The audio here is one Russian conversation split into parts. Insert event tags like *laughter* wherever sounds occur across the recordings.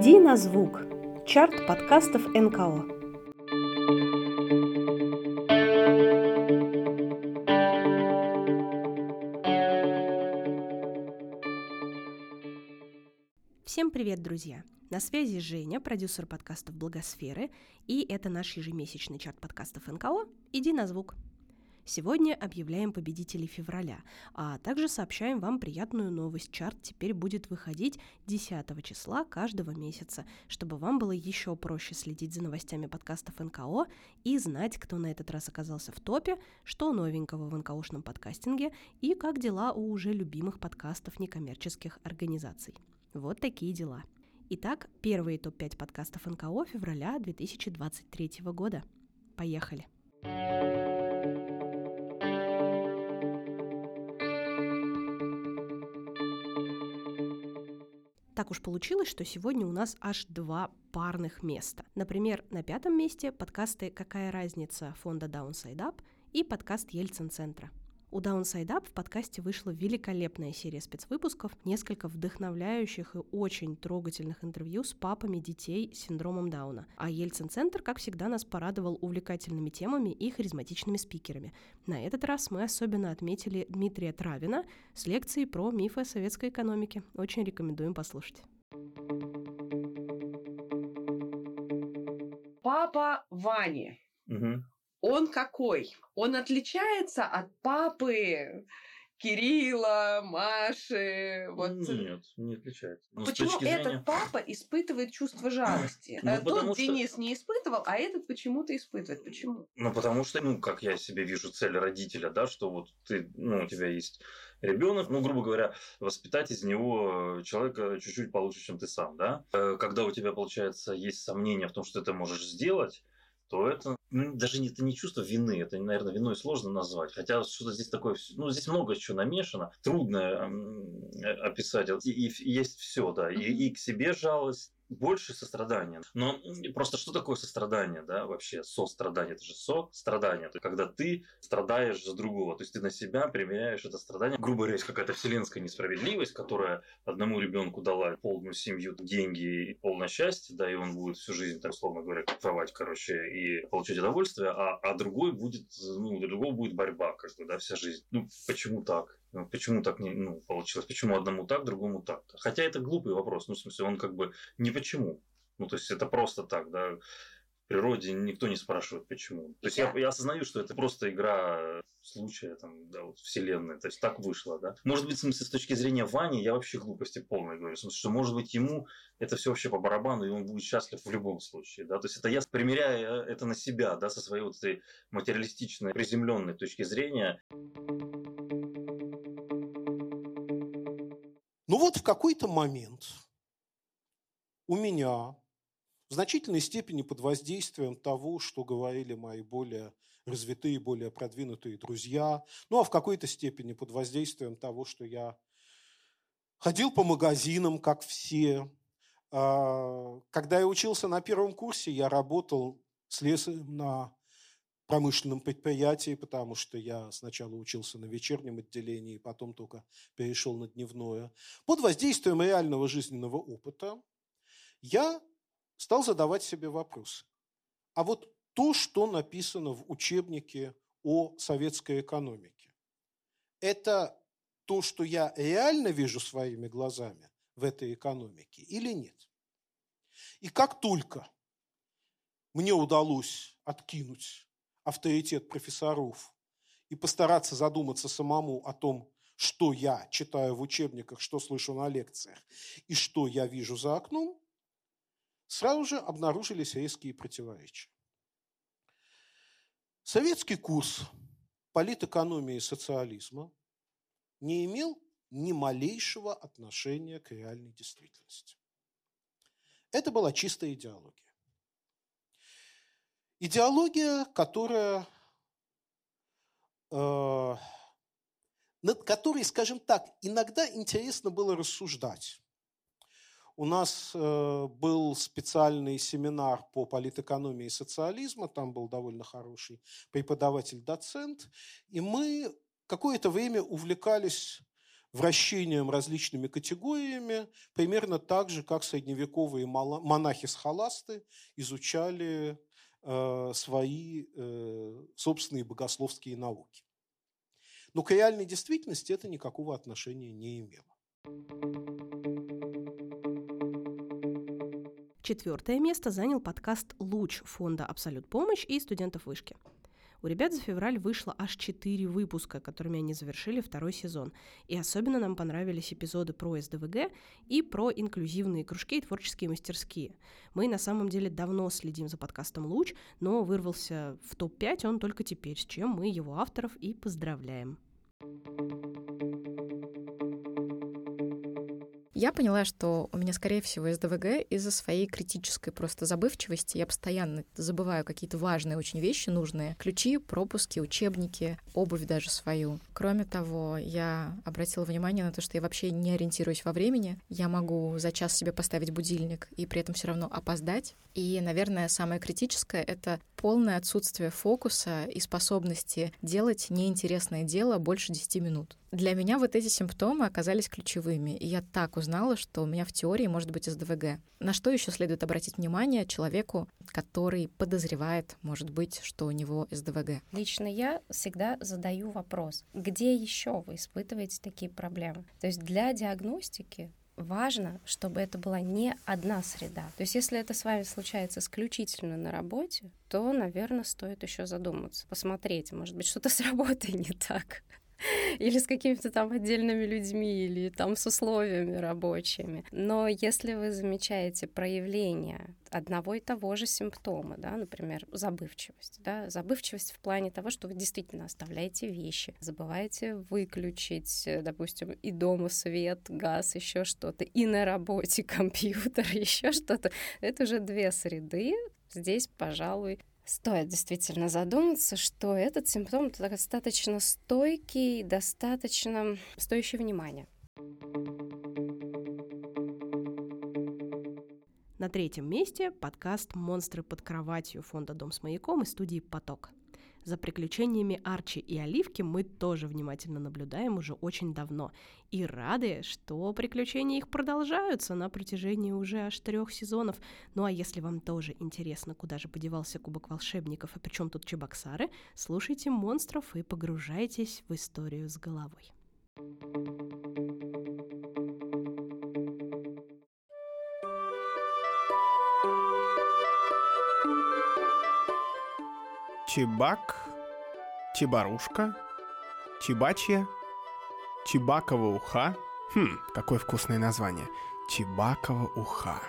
Иди на звук. Чарт подкастов НКО. Всем привет, друзья! На связи Женя, продюсер подкастов Благосферы, и это наш ежемесячный чарт подкастов НКО «Иди на звук». Сегодня объявляем победителей февраля, а также сообщаем вам приятную новость. Чарт теперь будет выходить 10 числа каждого месяца, чтобы вам было еще проще следить за новостями подкастов НКО и знать, кто на этот раз оказался в топе, что новенького в НКОшном подкастинге и как дела у уже любимых подкастов некоммерческих организаций. Вот такие дела. Итак, первые топ-5 подкастов НКО февраля 2023 года. Поехали! Так уж получилось, что сегодня у нас аж два парных места. Например, на пятом месте подкасты «Какая разница» фонда Downside Up и подкаст Ельцин-центра. У Downside Up в подкасте вышла великолепная серия спецвыпусков, несколько вдохновляющих и очень трогательных интервью с папами детей с синдромом Дауна. А Ельцин-центр, как всегда, нас порадовал увлекательными темами и харизматичными спикерами. На этот раз мы особенно отметили Дмитрия Травина с лекцией про мифы советской экономики. Очень рекомендуем послушать. Папа Вани. Угу он какой? Он отличается от папы Кирилла, Маши. Вот. Нет, не отличается. Но почему зрения... этот папа испытывает чувство жалости? *laughs* Ну, Тот что... Денис не испытывал, а этот почему-то испытывает. Почему? Ну, потому что, ну, как я себе вижу цель родителя, да, что вот ты, ну, у тебя есть ребенок, ну, грубо говоря, воспитать из него человека чуть-чуть получше, чем ты сам, да. Э, когда у тебя, получается, есть сомнения в том, что ты можешь сделать, то это ну, даже не, это не чувство вины, это, наверное, виной сложно назвать. Хотя что-то здесь такое, ну, здесь много чего намешано, трудно э, описать. И, и есть все, да, и, и к себе жалость, больше сострадания. Но просто что такое сострадание, да, вообще? Сострадание, это же со-страдание. Это когда ты страдаешь за другого, то есть ты на себя примеряешь это страдание. Грубо говоря, есть какая-то вселенская несправедливость, которая одному ребенку дала полную семью, деньги и полное счастье, да, и он будет всю жизнь, так условно говоря, кайфовать, короче, и получать удовольствие, а, а другой будет, ну, у другого будет борьба, как бы, да, вся жизнь. Ну, почему так? Ну, почему так не ну, получилось? Почему одному так, другому так? Хотя это глупый вопрос. Ну, в смысле, он как бы не почему. Ну, то есть это просто так, да. В природе никто не спрашивает, почему. То есть я, я осознаю, что это просто игра случая, там, да, вот, вселенной. То есть так вышло, да. Может быть, в смысле, с точки зрения Вани, я вообще глупости полной говорю. В смысле, что, может быть, ему это все вообще по барабану, и он будет счастлив в любом случае, да. То есть это я примеряю это на себя, да, со своей вот этой материалистичной, приземленной точки зрения. Ну вот в какой-то момент у меня в значительной степени под воздействием того, что говорили мои более развитые, более продвинутые друзья, ну а в какой-то степени под воздействием того, что я ходил по магазинам, как все. А, когда я учился на первом курсе, я работал слесарем на промышленном предприятии, потому что я сначала учился на вечернем отделении, потом только перешел на дневное. Под воздействием реального жизненного опыта я стал задавать себе вопросы. А вот то, что написано в учебнике о советской экономике, это то, что я реально вижу своими глазами в этой экономике или нет? И как только мне удалось откинуть авторитет профессоров и постараться задуматься самому о том, что я читаю в учебниках, что слышу на лекциях и что я вижу за окном, сразу же обнаружились резкие противоречия. Советский курс политэкономии и социализма не имел ни малейшего отношения к реальной действительности. Это была чистая идеология. Идеология, которая, э, над которой, скажем так, иногда интересно было рассуждать. У нас э, был специальный семинар по политэкономии и социализма, там был довольно хороший преподаватель-доцент, и мы какое-то время увлекались вращением различными категориями, примерно так же, как средневековые монахи-схоласты изучали свои э, собственные богословские науки. Но к реальной действительности это никакого отношения не имело. Четвертое место занял подкаст «Луч» фонда «Абсолют помощь» и студентов вышки. У ребят за февраль вышло аж четыре выпуска, которыми они завершили второй сезон. И особенно нам понравились эпизоды про СДВГ и про инклюзивные кружки и творческие мастерские. Мы на самом деле давно следим за подкастом «Луч», но вырвался в топ-5 он только теперь, с чем мы его авторов и поздравляем. Я поняла, что у меня, скорее всего, СДВГ из-за своей критической просто забывчивости. Я постоянно забываю какие-то важные очень вещи, нужные. Ключи, пропуски, учебники, обувь даже свою. Кроме того, я обратила внимание на то, что я вообще не ориентируюсь во времени. Я могу за час себе поставить будильник и при этом все равно опоздать. И, наверное, самое критическое — это полное отсутствие фокуса и способности делать неинтересное дело больше 10 минут. Для меня вот эти симптомы оказались ключевыми, и я так узнала, что у меня в теории может быть СДВГ. На что еще следует обратить внимание человеку, который подозревает, может быть, что у него СДВГ? Лично я всегда задаю вопрос, где еще вы испытываете такие проблемы? То есть для диагностики важно, чтобы это была не одна среда. То есть если это с вами случается исключительно на работе, то, наверное, стоит еще задуматься, посмотреть, может быть, что-то *laughs* с работой не так. *laughs* или с какими-то там отдельными людьми, или там с условиями рабочими. Но если вы замечаете проявление одного и того же симптома, да, например, забывчивость, да, забывчивость в плане того, что вы действительно оставляете вещи, забываете выключить, допустим, и дома свет, газ, еще что-то, и на работе *laughs* компьютер, *laughs* еще что-то, это уже две среды, здесь, пожалуй, стоит действительно задуматься, что этот симптом достаточно стойкий, достаточно стоящий внимания. На третьем месте подкаст «Монстры под кроватью» фонда «Дом с маяком» и студии «Поток». За приключениями Арчи и Оливки мы тоже внимательно наблюдаем уже очень давно и рады, что приключения их продолжаются на протяжении уже аж трех сезонов. Ну а если вам тоже интересно, куда же подевался Кубок волшебников и причем тут Чебоксары, слушайте монстров и погружайтесь в историю с головой. Чебак, Чебарушка, Чебачья, Чебакова уха. Хм, какое вкусное название. Чебакова уха.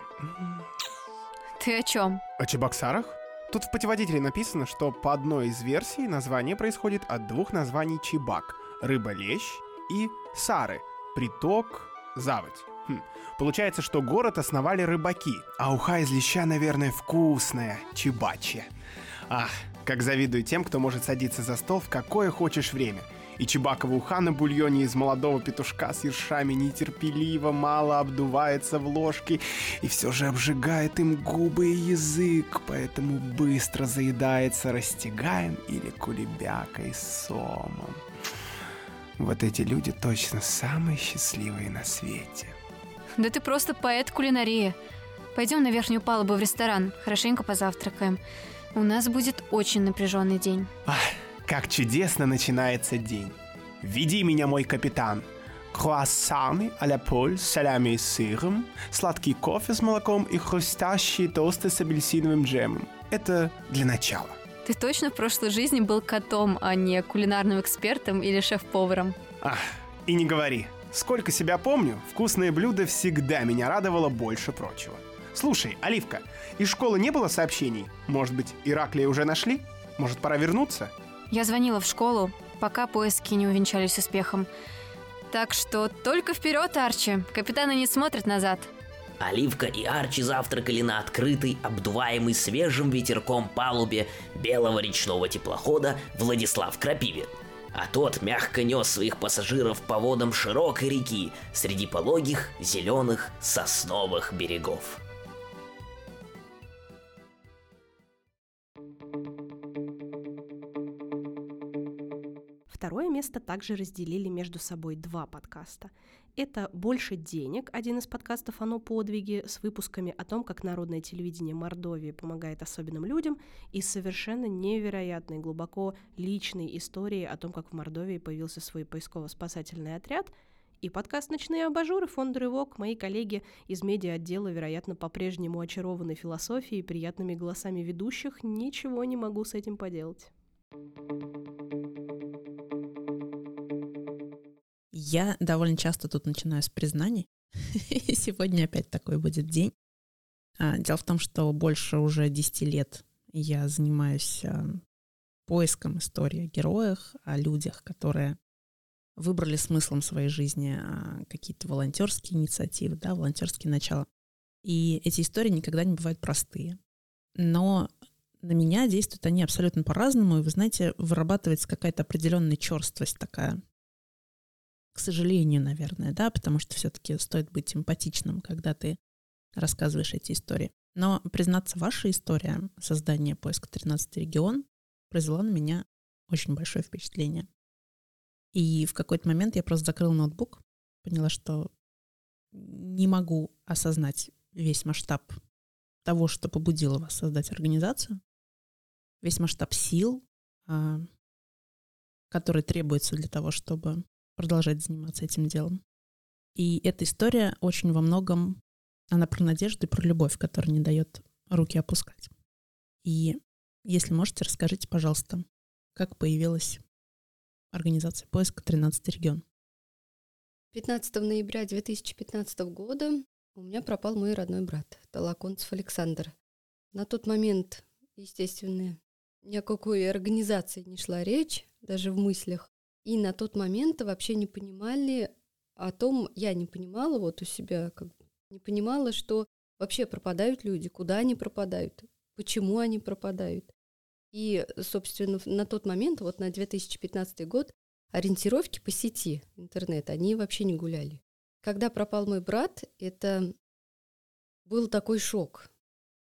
Ты о чем? О Чебоксарах? Тут в путеводителе написано, что по одной из версий название происходит от двух названий Чебак – рыба-лещ и Сары – приток, заводь. Хм. Получается, что город основали рыбаки, а уха из леща, наверное, вкусная, чебачья. Ах, как завидую тем, кто может садиться за стол в какое хочешь время. И Чебакова уха на бульоне из молодого петушка с ершами нетерпеливо мало обдувается в ложке и все же обжигает им губы и язык, поэтому быстро заедается растягаем или кулебякой сомом. Вот эти люди точно самые счастливые на свете. Да ты просто поэт кулинарии. Пойдем на верхнюю палубу в ресторан, хорошенько позавтракаем. У нас будет очень напряженный день. Ах, как чудесно начинается день. Веди меня, мой капитан. Круассаны а-ля поль с солями и сыром, сладкий кофе с молоком и хрустящие тосты с апельсиновым джемом. Это для начала. Ты точно в прошлой жизни был котом, а не кулинарным экспертом или шеф-поваром? Ах, и не говори. Сколько себя помню, вкусное блюдо всегда меня радовало больше прочего. Слушай, Оливка, из школы не было сообщений? Может быть, Ираклия уже нашли? Может, пора вернуться? Я звонила в школу, пока поиски не увенчались успехом. Так что только вперед, Арчи. Капитаны не смотрят назад. Оливка и Арчи завтракали на открытой, обдуваемой свежим ветерком палубе белого речного теплохода Владислав Крапивин. А тот мягко нес своих пассажиров по водам широкой реки среди пологих, зеленых, сосновых берегов. Место также разделили между собой два подкаста. Это «Больше денег», один из подкастов «Оно подвиги» с выпусками о том, как народное телевидение Мордовии помогает особенным людям, и совершенно невероятной, глубоко личной истории о том, как в Мордовии появился свой поисково-спасательный отряд – и подкаст «Ночные абажуры» фонда «Рывок» мои коллеги из медиа-отдела, вероятно, по-прежнему очарованы философией и приятными голосами ведущих. Ничего не могу с этим поделать. Я довольно часто тут начинаю с признаний. *laughs* Сегодня опять такой будет день. А, дело в том, что больше уже 10 лет я занимаюсь а, поиском истории о героях, о людях, которые выбрали смыслом своей жизни а, какие-то волонтерские инициативы, да, волонтерские начала. И эти истории никогда не бывают простые. Но на меня действуют они абсолютно по-разному, и, вы знаете, вырабатывается какая-то определенная черствость такая. К сожалению, наверное, да, потому что все-таки стоит быть эмпатичным, когда ты рассказываешь эти истории. Но, признаться, ваша история создания поиска 13 регион произвела на меня очень большое впечатление. И в какой-то момент я просто закрыла ноутбук, поняла, что не могу осознать весь масштаб того, что побудило вас создать организацию, весь масштаб сил, а, который требуется для того, чтобы продолжать заниматься этим делом. И эта история очень во многом, она про надежду и про любовь, которая не дает руки опускать. И если можете, расскажите, пожалуйста, как появилась организации поиска 13 регион. 15 ноября 2015 года у меня пропал мой родной брат, Толоконцев Александр. На тот момент, естественно, ни о какой организации не шла речь, даже в мыслях. И на тот момент вообще не понимали о том, я не понимала вот у себя, как не понимала, что вообще пропадают люди, куда они пропадают, почему они пропадают. И, собственно, на тот момент, вот на 2015 год, ориентировки по сети интернет, они вообще не гуляли. Когда пропал мой брат, это был такой шок.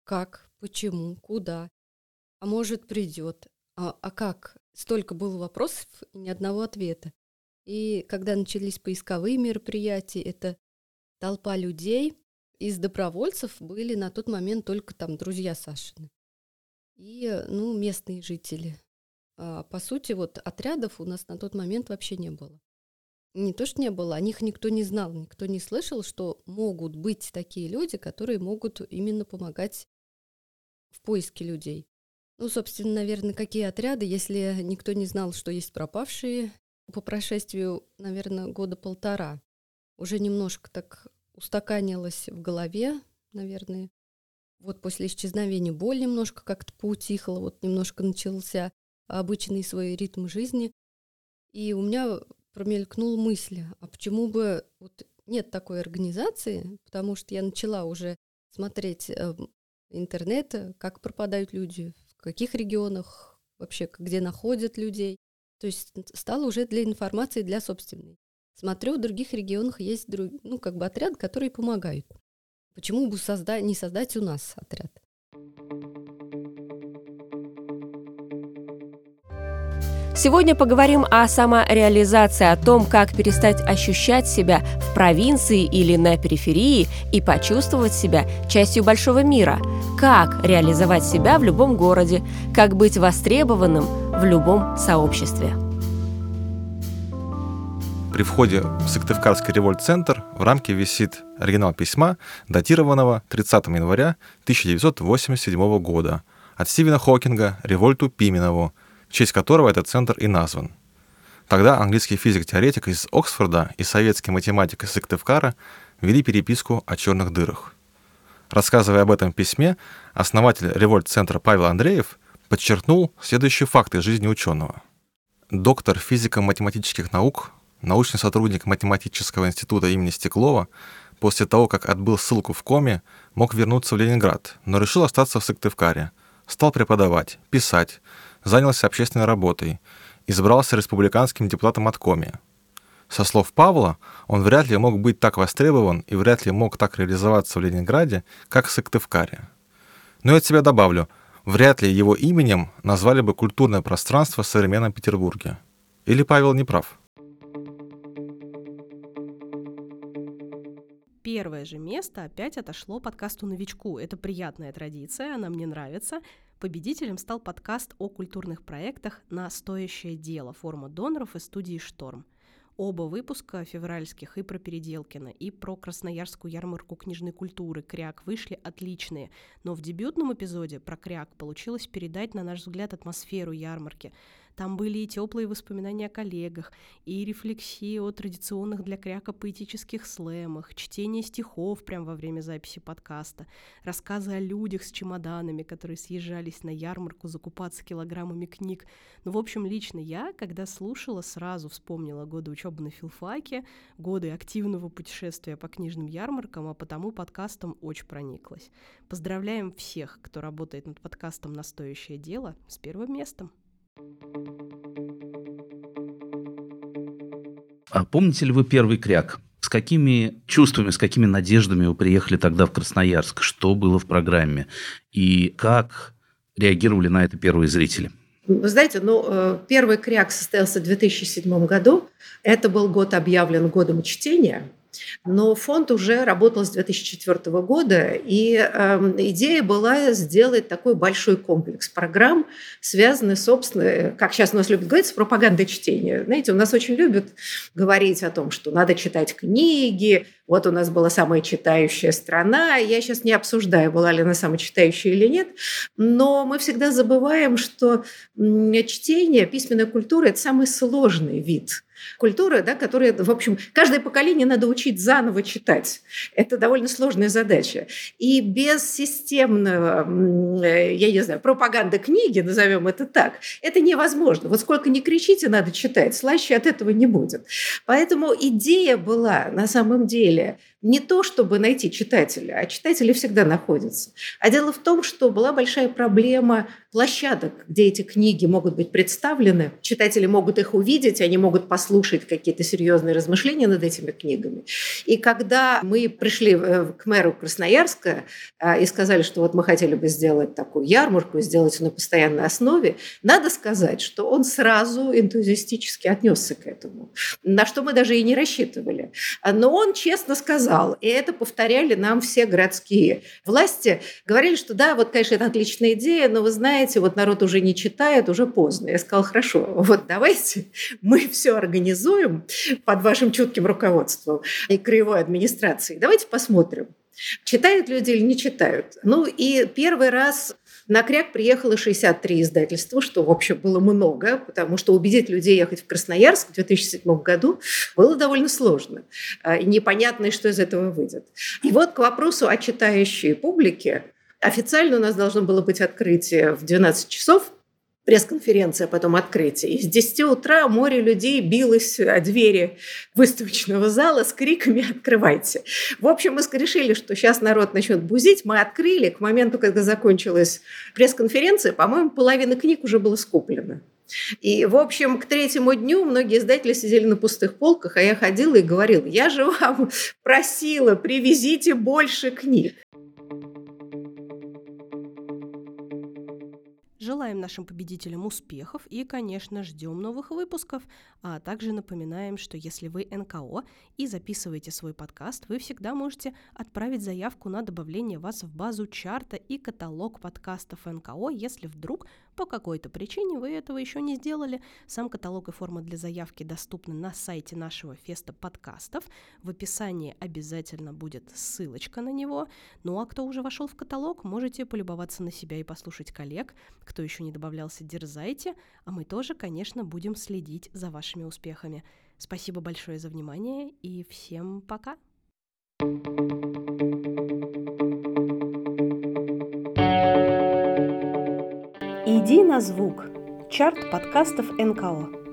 Как, почему, куда, а может придет, а, а как? Столько было вопросов и ни одного ответа. И когда начались поисковые мероприятия, это толпа людей, из добровольцев были на тот момент только там друзья Сашины и, ну, местные жители. А, по сути, вот отрядов у нас на тот момент вообще не было. Не то, что не было, о них никто не знал, никто не слышал, что могут быть такие люди, которые могут именно помогать в поиске людей. Ну, собственно, наверное, какие отряды, если никто не знал, что есть пропавшие, по прошествию, наверное, года полтора. Уже немножко так устаканилось в голове, наверное, вот после исчезновения боль немножко как-то поутихла, вот немножко начался обычный свой ритм жизни. И у меня промелькнула мысль, а почему бы вот нет такой организации, потому что я начала уже смотреть э, интернет, как пропадают люди, каких регионах, вообще где находят людей. То есть стало уже для информации, для собственной. Смотрю, в других регионах есть друг, ну, как бы отряд, которые помогают. Почему бы созда- не создать у нас отряд? Сегодня поговорим о самореализации, о том, как перестать ощущать себя в провинции или на периферии и почувствовать себя частью большого мира, как реализовать себя в любом городе, как быть востребованным в любом сообществе. При входе в Сыктывкарский револьт-центр в рамке висит оригинал письма, датированного 30 января 1987 года от Стивена Хокинга Револьту Пименову, в честь которого этот центр и назван. Тогда английский физик-теоретик из Оксфорда и советский математик из Сыктывкара вели переписку о черных дырах. Рассказывая об этом письме, основатель револьт-центра Павел Андреев подчеркнул следующие факты жизни ученого. Доктор физико-математических наук научный сотрудник математического института имени Стеклова, после того, как отбыл ссылку в коме, мог вернуться в Ленинград, но решил остаться в Сыктывкаре. Стал преподавать, писать, занялся общественной работой, избрался республиканским депутатом от коми. Со слов Павла, он вряд ли мог быть так востребован и вряд ли мог так реализоваться в Ленинграде, как в Сыктывкаре. Но я от себя добавлю, вряд ли его именем назвали бы культурное пространство в современном Петербурге. Или Павел не прав? Первое же место опять отошло подкасту «Новичку». Это приятная традиция, она мне нравится. Победителем стал подкаст о культурных проектах на «Стоящее дело» форма доноров из студии «Шторм». Оба выпуска февральских и про Переделкина, и про Красноярскую ярмарку книжной культуры «Кряк» вышли отличные, но в дебютном эпизоде про «Кряк» получилось передать, на наш взгляд, атмосферу ярмарки – там были и теплые воспоминания о коллегах, и рефлексии о традиционных для кряка поэтических слэмах, чтение стихов прямо во время записи подкаста, рассказы о людях с чемоданами, которые съезжались на ярмарку закупаться килограммами книг. Ну, в общем, лично я, когда слушала, сразу вспомнила годы учебы на филфаке, годы активного путешествия по книжным ярмаркам, а потому подкастом очень прониклась. Поздравляем всех, кто работает над подкастом «На стоящее дело» с первым местом. А помните ли вы первый кряк? С какими чувствами, с какими надеждами вы приехали тогда в Красноярск? Что было в программе? И как реагировали на это первые зрители? Вы знаете, ну, э, первый кряк состоялся в 2007 году. Это был год объявлен годом чтения. Но фонд уже работал с 2004 года, и э, идея была сделать такой большой комплекс программ, связанный, собственно, как сейчас у нас любят говорить, с пропагандой чтения. Знаете, у нас очень любят говорить о том, что надо читать книги, вот у нас была самая читающая страна. Я сейчас не обсуждаю, была ли она самая читающая или нет, но мы всегда забываем, что чтение, письменная культура – это самый сложный вид культуры, да, которая, в общем, каждое поколение надо учить заново читать. Это довольно сложная задача. И без системного, э, я не знаю, пропаганды книги, назовем это так, это невозможно. Вот сколько ни кричите, надо читать, слаще от этого не будет. Поэтому идея была на самом деле не то, чтобы найти читателя, а читатели всегда находятся. А дело в том, что была большая проблема площадок, где эти книги могут быть представлены. Читатели могут их увидеть, они могут послушать какие-то серьезные размышления над этими книгами. И когда мы пришли э, к мэру Красноярска а, и сказали, что вот мы хотели бы сделать такую ярмарку, сделать ее на постоянной основе, надо сказать, что он сразу энтузиастически отнесся к этому, на что мы даже и не рассчитывали. Но он честно сказал, сказал. И это повторяли нам все городские власти. Говорили, что да, вот, конечно, это отличная идея, но вы знаете, вот народ уже не читает, уже поздно. Я сказала, хорошо, вот давайте *laughs* мы все организуем под вашим чутким руководством и краевой администрацией. Давайте посмотрим, читают люди или не читают. Ну и первый раз на Кряк приехало 63 издательства, что, в общем, было много, потому что убедить людей ехать в Красноярск в 2007 году было довольно сложно. А, и непонятно, что из этого выйдет. И вот к вопросу о читающей публике. Официально у нас должно было быть открытие в 12 часов, пресс-конференция, потом открытие. И с 10 утра море людей билось о двери выставочного зала с криками «Открывайте!». В общем, мы решили, что сейчас народ начнет бузить. Мы открыли. К моменту, когда закончилась пресс-конференция, по-моему, половина книг уже было скуплено. И, в общем, к третьему дню многие издатели сидели на пустых полках, а я ходила и говорила, я же вам *laughs* просила, привезите больше книг. Желаем нашим победителям успехов и, конечно, ждем новых выпусков, а также напоминаем, что если вы НКО и записываете свой подкаст, вы всегда можете отправить заявку на добавление вас в базу чарта и каталог подкастов НКО, если вдруг по какой-то причине вы этого еще не сделали. Сам каталог и форма для заявки доступны на сайте нашего феста подкастов. В описании обязательно будет ссылочка на него. Ну а кто уже вошел в каталог, можете полюбоваться на себя и послушать коллег. Кто еще не добавлялся, дерзайте. А мы тоже, конечно, будем следить за вашими успехами. Спасибо большое за внимание и всем пока! Иди на звук. Чарт подкастов НКО.